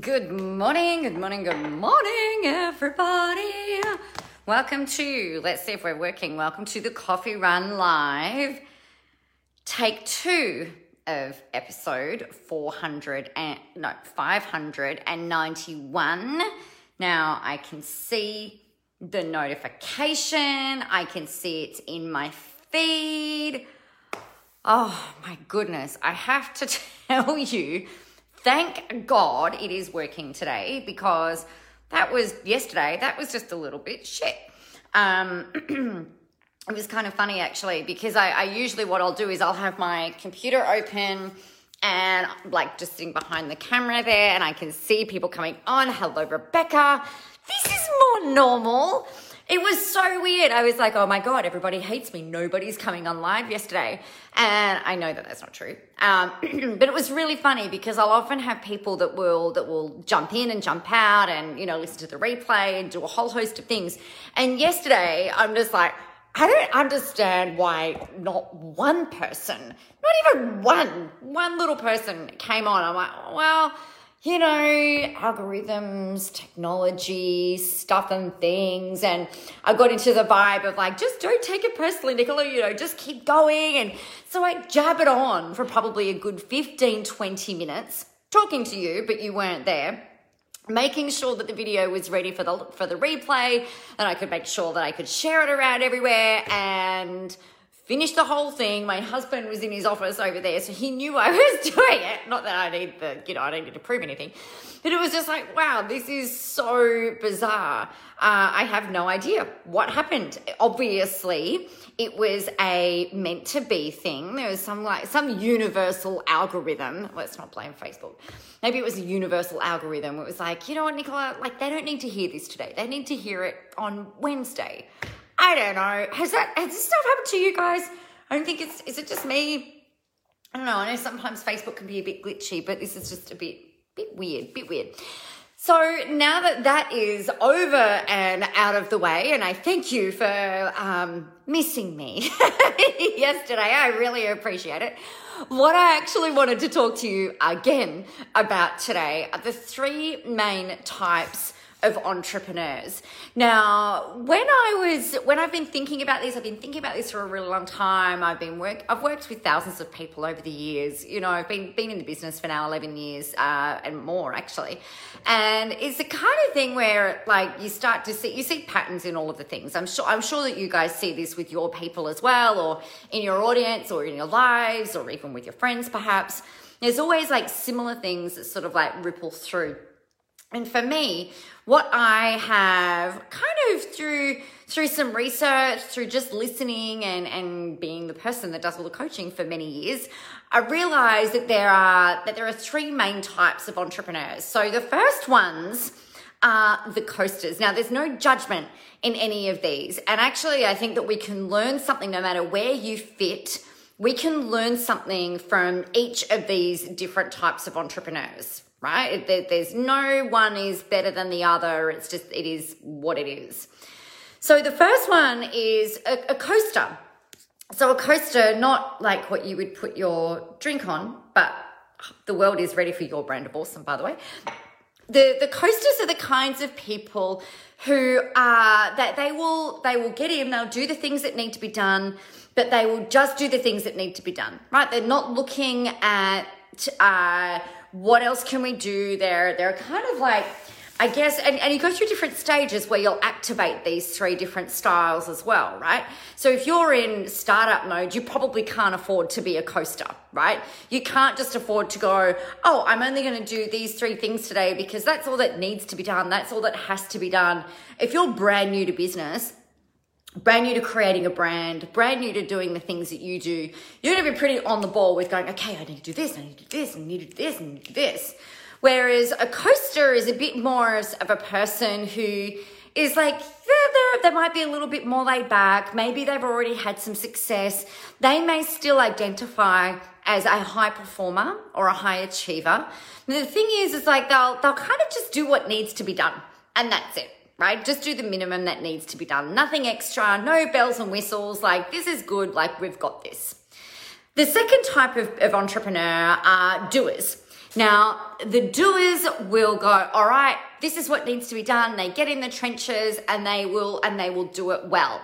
Good morning, good morning, good morning, everybody. Welcome to, let's see if we're working. Welcome to the Coffee Run Live, take two of episode 400 and no, 591. Now I can see the notification, I can see it's in my feed. Oh my goodness, I have to tell you, thank God it is working today because that was yesterday, that was just a little bit shit. Um, it was kind of funny actually because I, I usually what I'll do is I'll have my computer open and like just sitting behind the camera there and I can see people coming on. Hello, Rebecca. This is more normal. It was so weird. I was like, oh my God, everybody hates me. Nobody's coming on live yesterday. And I know that that's not true. Um, but it was really funny because I'll often have people that will, that will jump in and jump out and, you know, listen to the replay and do a whole host of things. And yesterday I'm just like, I don't understand why not one person, not even one, one little person came on. I'm like, well, you know, algorithms, technology, stuff and things. And I got into the vibe of like, just don't take it personally, Nicola, you know, just keep going. And so I jabbered on for probably a good 15, 20 minutes talking to you, but you weren't there making sure that the video was ready for the for the replay and I could make sure that I could share it around everywhere and finished the whole thing. My husband was in his office over there, so he knew I was doing it. Not that I need the, you know, I don't need to prove anything. But it was just like, wow, this is so bizarre. Uh, I have no idea what happened. Obviously, it was a meant to be thing. There was some like some universal algorithm. Let's not blame Facebook. Maybe it was a universal algorithm. It was like, you know what, Nicola, like they don't need to hear this today. They need to hear it on Wednesday I don't know. Has that has this stuff happened to you guys? I don't think it's is it just me? I don't know. I know sometimes Facebook can be a bit glitchy, but this is just a bit bit weird, bit weird. So now that that is over and out of the way, and I thank you for um, missing me yesterday, I really appreciate it. What I actually wanted to talk to you again about today are the three main types of entrepreneurs. Now, when I was when I've been thinking about this, I've been thinking about this for a really long time. I've been work I've worked with thousands of people over the years. You know, I've been been in the business for now 11 years uh, and more actually. And it's the kind of thing where like you start to see you see patterns in all of the things. I'm sure I'm sure that you guys see this with your people as well or in your audience or in your lives or even with your friends perhaps. There's always like similar things that sort of like ripple through. And for me, what I have kind of through through some research, through just listening and, and being the person that does all the coaching for many years, I realized that there are that there are three main types of entrepreneurs. So the first ones are the coasters. Now there's no judgment in any of these. And actually I think that we can learn something no matter where you fit. We can learn something from each of these different types of entrepreneurs right? There's no one is better than the other. It's just, it is what it is. So the first one is a, a coaster. So a coaster, not like what you would put your drink on, but the world is ready for your brand of awesome, by the way. The the coasters are the kinds of people who are that they will they will get in, they'll do the things that need to be done, but they will just do the things that need to be done. Right? They're not looking at uh, what else can we do there? They're kind of like, I guess, and, and you go through different stages where you'll activate these three different styles as well, right? So if you're in startup mode, you probably can't afford to be a coaster, right? You can't just afford to go, oh, I'm only going to do these three things today because that's all that needs to be done. That's all that has to be done. If you're brand new to business, brand new to creating a brand, brand new to doing the things that you do, you're going to be pretty on the ball with going, okay, I need to do this, I need to do this, I need to do this, and this. Whereas a coaster is a bit more of a person who is like, they're, they might be a little bit more laid back. Maybe they've already had some success. They may still identify as a high performer or a high achiever. And the thing is, is like they'll, they'll kind of just do what needs to be done. And that's it right? Just do the minimum that needs to be done. Nothing extra, no bells and whistles. Like, this is good, like, we've got this. The second type of, of entrepreneur are doers. Now, the doers will go, all right, this is what needs to be done. They get in the trenches and they will and they will do it well.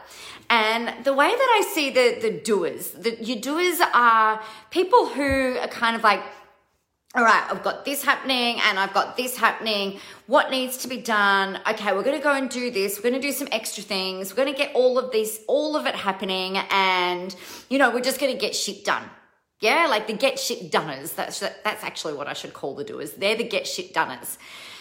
And the way that I see the the doers, the your doers are people who are kind of like all right, I've got this happening and I've got this happening. What needs to be done? Okay, we're going to go and do this. We're going to do some extra things. We're going to get all of this, all of it happening. And, you know, we're just going to get shit done. Yeah, like the get shit doners. That's that's actually what I should call the doers. They're the get shit doners.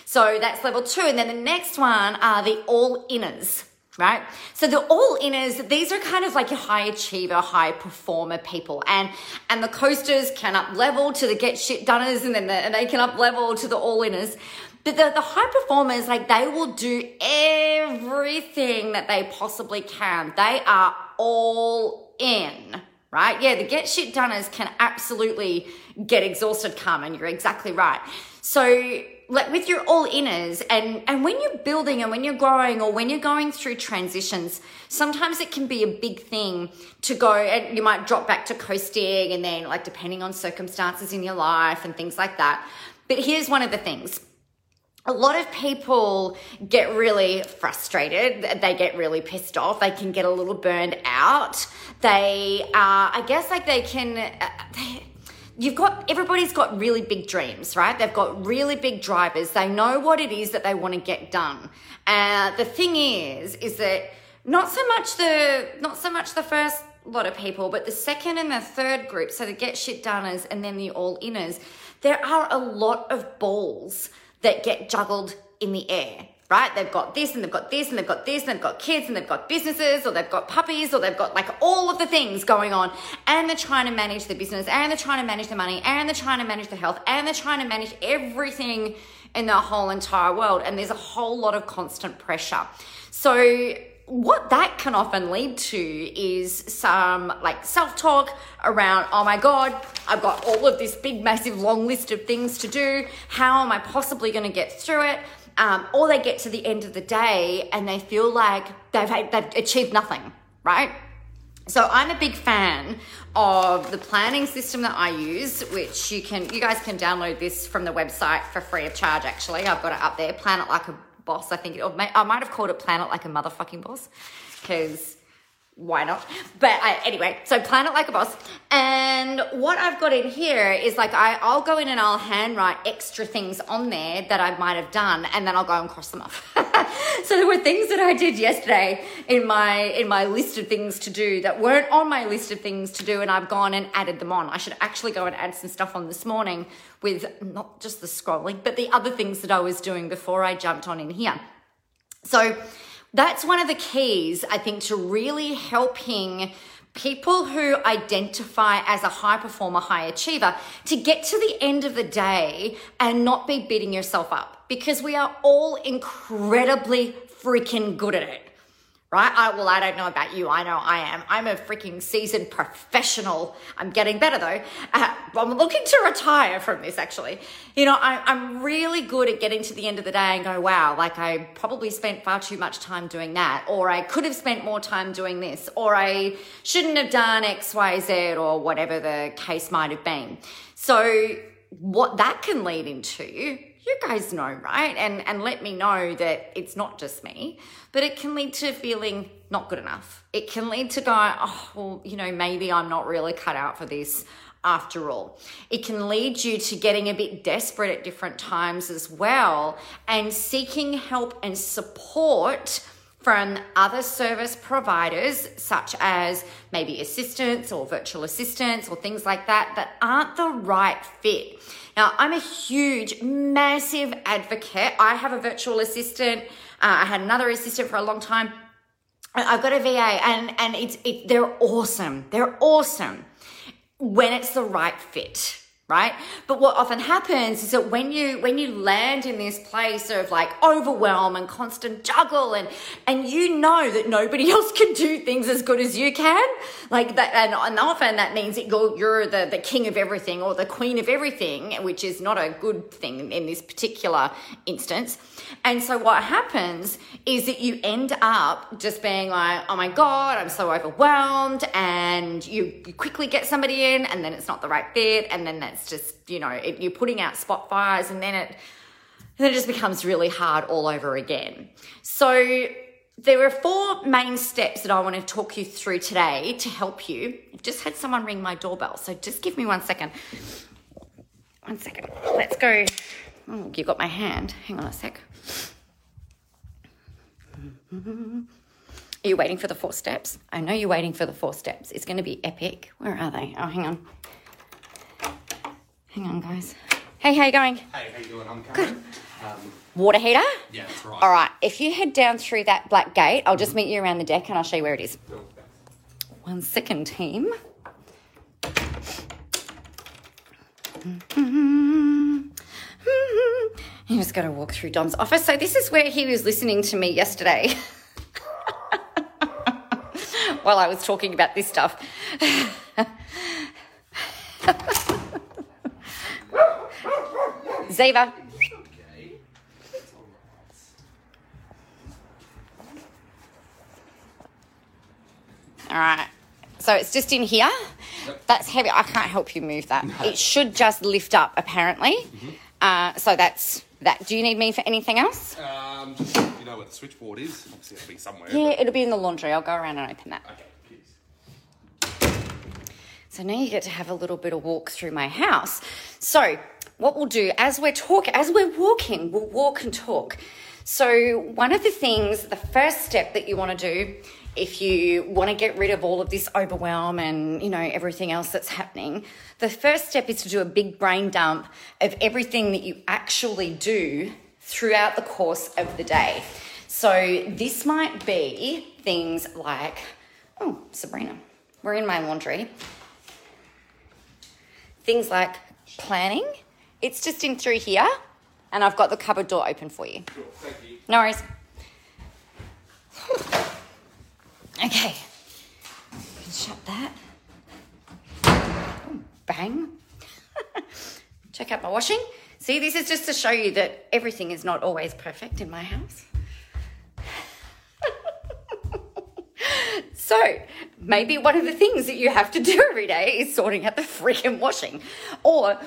So that's level two. And then the next one are the all inners, right? So the all inners, these are kind of like your high achiever, high performer people. And and the coasters can up level to the get shit doners and then the, and they can up level to the all inners. But the, the high performers, like they will do everything that they possibly can. They are all in right? Yeah, the get shit doners can absolutely get exhausted Carmen. you're exactly right. So, like with your all inners, and and when you're building and when you're growing or when you're going through transitions, sometimes it can be a big thing to go, and you might drop back to coasting, and then like depending on circumstances in your life and things like that. But here's one of the things a lot of people get really frustrated. They get really pissed off. They can get a little burned out. They, uh, I guess, like they can. Uh, they, you've got everybody's got really big dreams, right? They've got really big drivers. They know what it is that they want to get done. Uh, the thing is, is that not so much the not so much the first lot of people, but the second and the third group, so the get shit doneers and then the all inners, there are a lot of balls that get juggled in the air, right? They've got this and they've got this and they've got this and they've got kids and they've got businesses or they've got puppies or they've got like all of the things going on and they're trying to manage the business and they're trying to manage the money and they're trying to manage the health and they're trying to manage everything in the whole entire world. And there's a whole lot of constant pressure. So what that can often lead to is some like self talk around, oh my God, I've got all of this big, massive, long list of things to do. How am I possibly going to get through it? Um, or they get to the end of the day and they feel like they've, they've achieved nothing, right? So I'm a big fan of the planning system that I use, which you can, you guys can download this from the website for free of charge. Actually, I've got it up there. Plan it like a boss. I think, or I might have called it Plan It Like a Motherfucking Boss because why not? But I, anyway, so plan it like a boss. And what I've got in here is like I, I'll go in and I'll handwrite extra things on there that I might have done, and then I'll go and cross them off. so there were things that I did yesterday in my in my list of things to do that weren't on my list of things to do, and I've gone and added them on. I should actually go and add some stuff on this morning with not just the scrolling, but the other things that I was doing before I jumped on in here. So that's one of the keys, I think, to really helping people who identify as a high performer, high achiever to get to the end of the day and not be beating yourself up because we are all incredibly freaking good at it right? I, well, I don't know about you. I know I am. I'm a freaking seasoned professional. I'm getting better though. Uh, I'm looking to retire from this actually. You know, I, I'm really good at getting to the end of the day and go, wow, like I probably spent far too much time doing that, or I could have spent more time doing this, or I shouldn't have done X, Y, Z, or whatever the case might have been. So, what that can lead into you guys know, right? And and let me know that it's not just me, but it can lead to feeling not good enough. It can lead to go, oh, well, you know, maybe I'm not really cut out for this after all. It can lead you to getting a bit desperate at different times as well and seeking help and support from other service providers, such as maybe assistants or virtual assistants or things like that, that aren't the right fit. Now, I'm a huge, massive advocate. I have a virtual assistant. Uh, I had another assistant for a long time. I've got a VA, and and it's it, they're awesome. They're awesome when it's the right fit right? But what often happens is that when you when you land in this place of like overwhelm and constant juggle and and you know that nobody else can do things as good as you can like that and, and often that means that you're, you're the the king of everything or the queen of everything which is not a good thing in this particular instance. And so what happens is that you end up just being like oh my god i'm so overwhelmed and you, you quickly get somebody in and then it's not the right fit and then that's it's just, you know, it, you're putting out spot fires and then it, then it just becomes really hard all over again. So there are four main steps that I want to talk you through today to help you. I've just had someone ring my doorbell, so just give me one second. One second. Let's go. Oh, you got my hand. Hang on a sec. Are you waiting for the four steps? I know you're waiting for the four steps. It's going to be epic. Where are they? Oh, hang on. Hang on, guys. Hey, how you going? Hey, how you doing? I'm Cameron. Um, Water heater? yeah, that's right. All right. If you head down through that black gate, I'll just meet you around the deck and I'll show you where it is. Cool. One second, team. You just got to walk through Dom's office. So this is where he was listening to me yesterday while I was talking about this stuff. Ziva. Okay. All right. So it's just in here. That's heavy. I can't help you move that. It should just lift up, apparently. Uh, so that's that. Do you need me for anything else? Um, just, you know where the switchboard is? Obviously, it'll be somewhere. Yeah, it'll be in the laundry. I'll go around and open that. Okay. So now you get to have a little bit of walk through my house. So what we'll do as we're talking, as we're walking, we'll walk and talk. So one of the things, the first step that you want to do, if you want to get rid of all of this overwhelm and you know everything else that's happening, the first step is to do a big brain dump of everything that you actually do throughout the course of the day. So this might be things like, oh, Sabrina, we're in my laundry things like planning. It's just in through here, and I've got the cupboard door open for you. Thank you. No worries. Okay. Shut that. Oh, bang. Check out my washing. See, this is just to show you that everything is not always perfect in my house. So, maybe one of the things that you have to do every day is sorting out the freaking washing or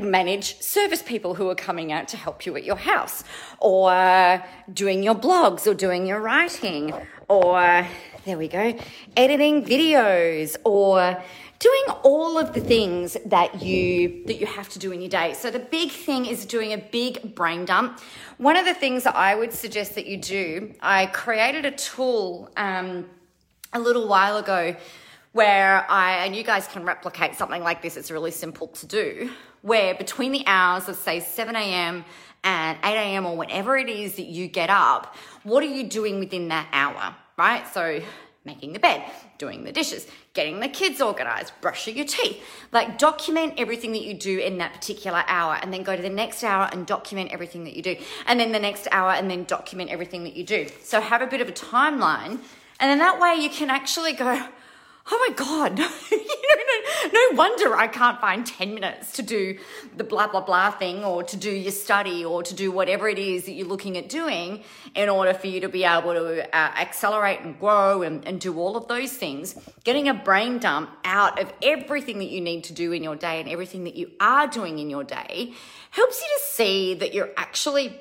manage service people who are coming out to help you at your house or doing your blogs or doing your writing or there we go, editing videos or doing all of the things that you that you have to do in your day. So the big thing is doing a big brain dump. One of the things that I would suggest that you do, I created a tool um, a little while ago where I, and you guys can replicate something like this, it's really simple to do, where between the hours of say 7 a.m. and 8 a.m. or whenever it is that you get up, what are you doing within that hour, right? So making the bed, doing the dishes, getting the kids organized, brushing your teeth. Like document everything that you do in that particular hour and then go to the next hour and document everything that you do. And then the next hour and then document everything that you do. So have a bit of a timeline and then that way you can actually go, oh my God, you know, no, no wonder I can't find 10 minutes to do the blah, blah, blah thing or to do your study or to do whatever it is that you're looking at doing in order for you to be able to uh, accelerate and grow and, and do all of those things. Getting a brain dump out of everything that you need to do in your day and everything that you are doing in your day helps you to see that you're actually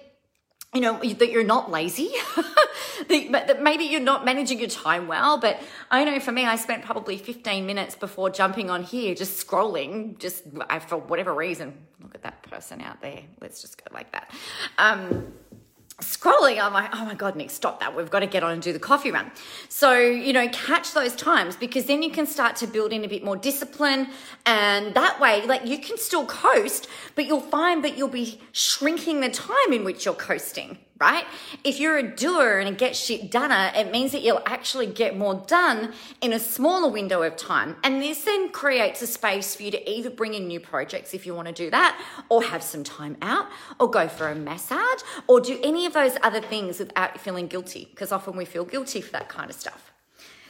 you know that you're not lazy that, maybe you're not managing your time well but i know for me i spent probably 15 minutes before jumping on here just scrolling just for whatever reason. Look at that person out there. Let's just go like that. Um scrolling, I'm like, oh my God, Nick, stop that. We've got to get on and do the coffee run. So, you know, catch those times because then you can start to build in a bit more discipline. And that way, like, you can still coast, but you'll find that you'll be shrinking the time in which you're coasting, right? If you're a doer and a get shit done, it means that you'll actually get more done in a smaller window of time. And this then creates a space for you to either bring in new projects if you want to do that, or have some time out, or go for a massage, or do any of those other things without feeling guilty, because often we feel guilty for that kind of stuff.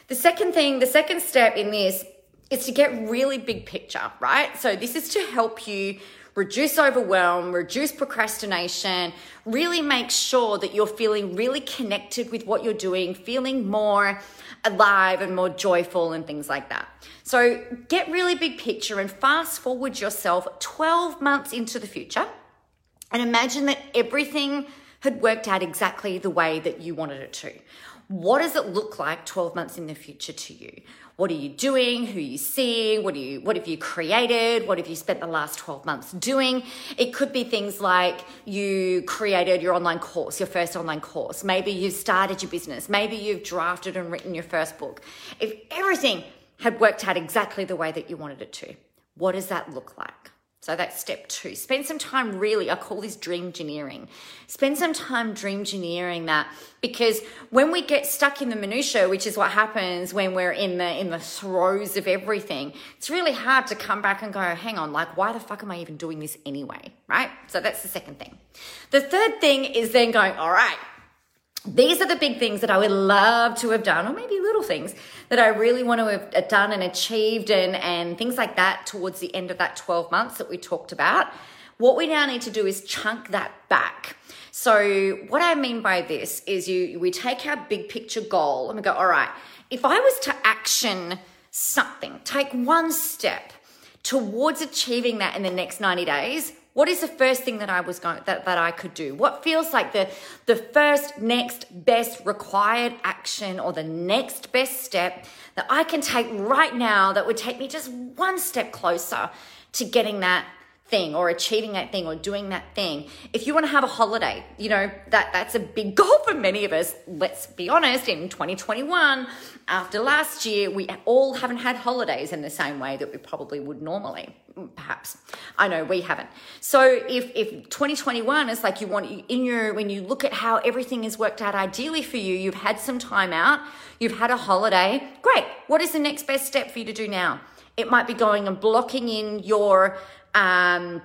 The second thing, the second step in this is to get really big picture, right? So this is to help you reduce overwhelm, reduce procrastination, really make sure that you're feeling really connected with what you're doing, feeling more alive and more joyful and things like that. So get really big picture and fast forward yourself 12 months into the future and imagine that everything had worked out exactly the way that you wanted it to. What does it look like 12 months in the future to you? What are you doing? Who are you seeing? What, are you, what have you created? What have you spent the last 12 months doing? It could be things like you created your online course, your first online course. Maybe you've started your business. Maybe you've drafted and written your first book. If everything had worked out exactly the way that you wanted it to, what does that look like? So that's step two. Spend some time really, I call this dream engineering. Spend some time dream engineering that because when we get stuck in the minutia, which is what happens when we're in the in the throes of everything, it's really hard to come back and go, hang on, like why the fuck am I even doing this anyway? Right? So that's the second thing. The third thing is then going, all right, these are the big things that I would love to have done, or maybe little things that I really want to have uh, done and achieved, and, and things like that towards the end of that 12 months that we talked about. What we now need to do is chunk that back. So, what I mean by this is you we take our big picture goal and we go, all right, if I was to action something, take one step towards achieving that in the next 90 days, what is the first thing that I was going that, that I could do? What feels like the the first next best required action or the next best step that I can take right now that would take me just one step closer to getting that thing or achieving that thing or doing that thing. If you want to have a holiday, you know, that that's a big goal for many of us. Let's be honest, in 2021, after last year, we all haven't had holidays in the same way that we probably would normally. Perhaps. I know we haven't. So if if 2021 is like you want in your when you look at how everything has worked out ideally for you, you've had some time out, you've had a holiday. Great. What is the next best step for you to do now? It might be going and blocking in your um,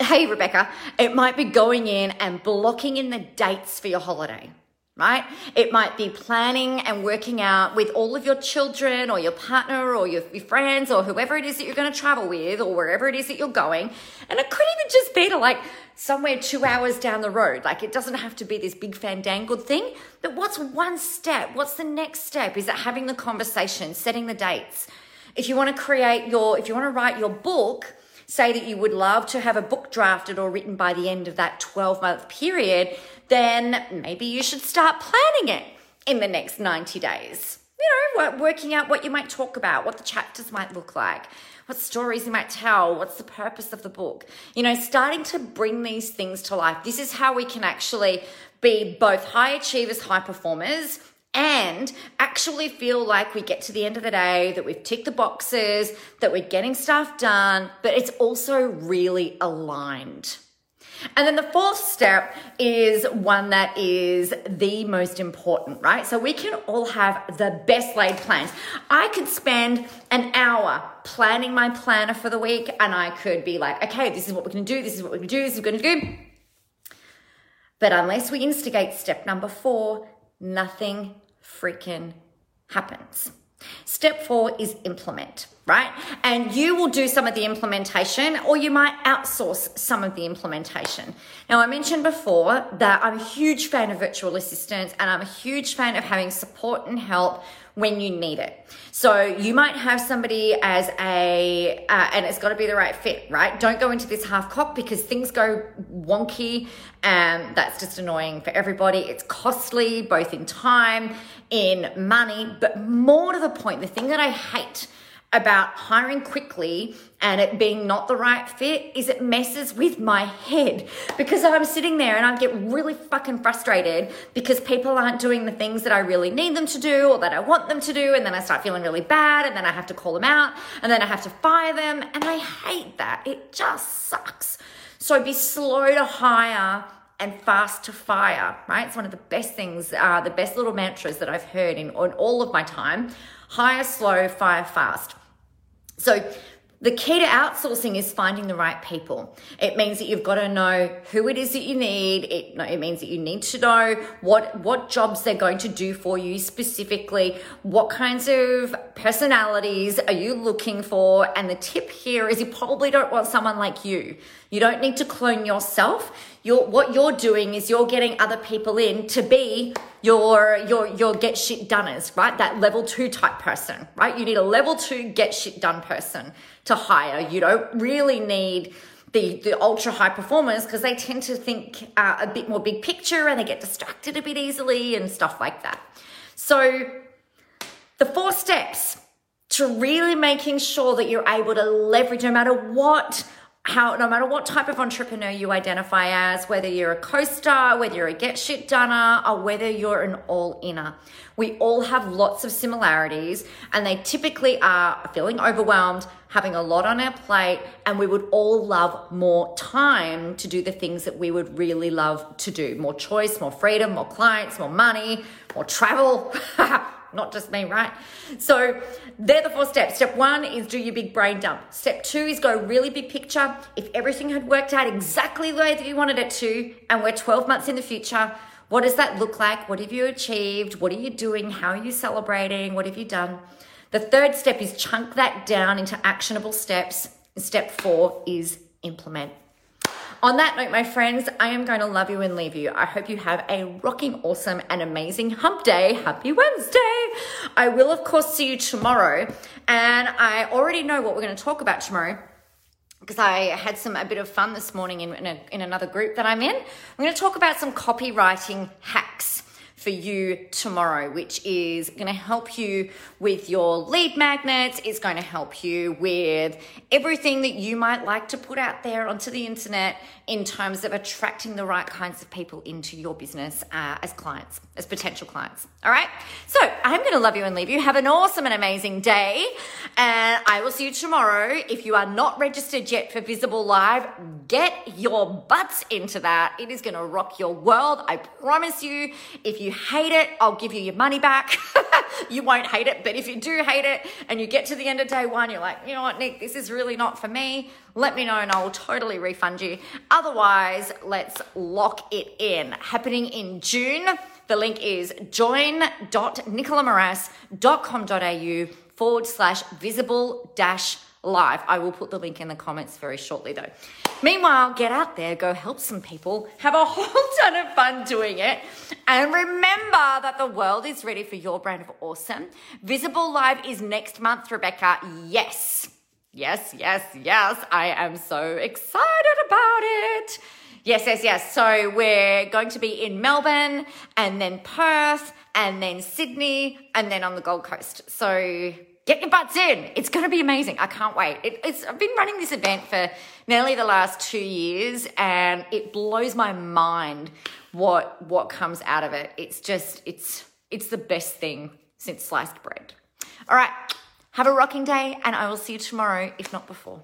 hey, Rebecca, it might be going in and blocking in the dates for your holiday right? It might be planning and working out with all of your children or your partner or your, your, friends or whoever it is that you're going to travel with or wherever it is that you're going. And it could even just be to like somewhere two hours down the road. Like it doesn't have to be this big fandangled thing. But what's one step? What's the next step? Is it having the conversation, setting the dates? If you want to create your, if you want to write your book, say that you would love to have a book drafted or written by the end of that 12 month period, then maybe you should start planning it in the next 90 days. You know, working out what you might talk about, what the chapters might look like, what stories you might tell, what's the purpose of the book. You know, starting to bring these things to life. This is how we can actually be both high achievers, high performers, and actually feel like we get to the end of the day, that we've ticked the boxes, that we're getting stuff done, but it's also really aligned. And then the fourth step is one that is the most important, right? So we can all have the best laid plans. I could spend an hour planning my planner for the week and I could be like, okay, this is what we're going to do, this is what we're going to do, this is what we're going to do. But unless we instigate step number four, nothing freaking happens. Step four is implement, right? And you will do some of the implementation or you might outsource some of the implementation. Now, I mentioned before that I'm a huge fan of virtual assistants and I'm a huge fan of having support and help when you need it. So you might have somebody as a, uh, and it's got to be the right fit, right? Don't go into this half cock because things go wonky and that's just annoying for everybody. It's costly both in time, in money, but more to the point, the thing that I hate about hiring quickly and it being not the right fit is it messes with my head because I'm sitting there and I get really fucking frustrated because people aren't doing the things that I really need them to do or that I want them to do and then I start feeling really bad and then I have to call them out and then I have to fire them and I hate that. It just sucks. So be slow to hire and fast to fire, right? It's one of the best things, uh, the best little mantras that I've heard in, in all of my time. Hire slow, fire fast. So The key to outsourcing is finding the right people. It means that you've got to know who it is that you need. It, it means that you need to know what, what jobs they're going to do for you specifically. What kinds of personalities are you looking for? And the tip here is you probably don't want someone like you. You don't need to clone yourself. You're, what you're doing is you're getting other people in to be your, your, your get shit doneers, right? That level two type person, right? You need a level two get shit done person to hire. You don't really need the, the ultra high performers because they tend to think uh, a bit more big picture and they get distracted a bit easily and stuff like that. So, the four steps to really making sure that you're able to leverage no matter what how no matter what type of entrepreneur you identify as, whether you're a coaster, whether you're a get shit doneer, or whether you're an all-inner. We all have lots of similarities, and they typically are feeling overwhelmed, having a lot on our plate, and we would all love more time to do the things that we would really love to do. More choice, more freedom, more clients, more money, more travel. not just me, right? So they're the four steps. Step one is do your big brain dump. Step two is go really big picture. If everything had worked out exactly the way that you wanted it to, and we're 12 months in the future, what does that look like? What have you achieved? What are you doing? How are you celebrating? What have you done? The third step is chunk that down into actionable steps. Step four is implement. On that note, my friends, I am going to love you and leave you. I hope you have a rocking, awesome, and amazing hump day. Happy Wednesday. I will, of course, see you tomorrow. And I already know what we're going to talk about tomorrow because I had some a bit of fun this morning in, in, a, in another group that I'm in. I'm going to talk about some copywriting hacks for you tomorrow, which is going to help you with your lead magnets. It's going to help you with everything that you might like to put out there onto the internet in terms of attracting the right kinds of people into your business uh, as clients, as potential clients. All right. So I'm going to love you and leave you. Have an awesome and amazing day. And I will see you tomorrow. If you are not registered yet for Visible Live, get your butts into that. It is going to rock your world. I promise you. If you hate it, I'll give you your money back. you won't hate it. But if you do hate it and you get to the end of day one, you're like, you know what, Nick, this is really not for me let me know and I will totally refund you. Otherwise, let's lock it in. Happening in June. The link is join.nicolamoras.com.au forward slash visible dash live. I will put the link in the comments very shortly though. Meanwhile, get out there, go help some people, have a whole ton of fun doing it, and remember that the world is ready for your brand of awesome. Visible Live is next month, Rebecca. Yes. Yes, yes, yes. I am so excited about it. Yes, yes, yes. So we're going to be in Melbourne and then Perth and then Sydney and then on the Gold Coast. So get your butts in. It's going to be amazing. I can't wait. It, it's, I've been running this event for nearly the last two years and it blows my mind what, what comes out of it. It's just, it's, it's the best thing since sliced bread. All right. Have a rocking day, and I will see you tomorrow, if not before.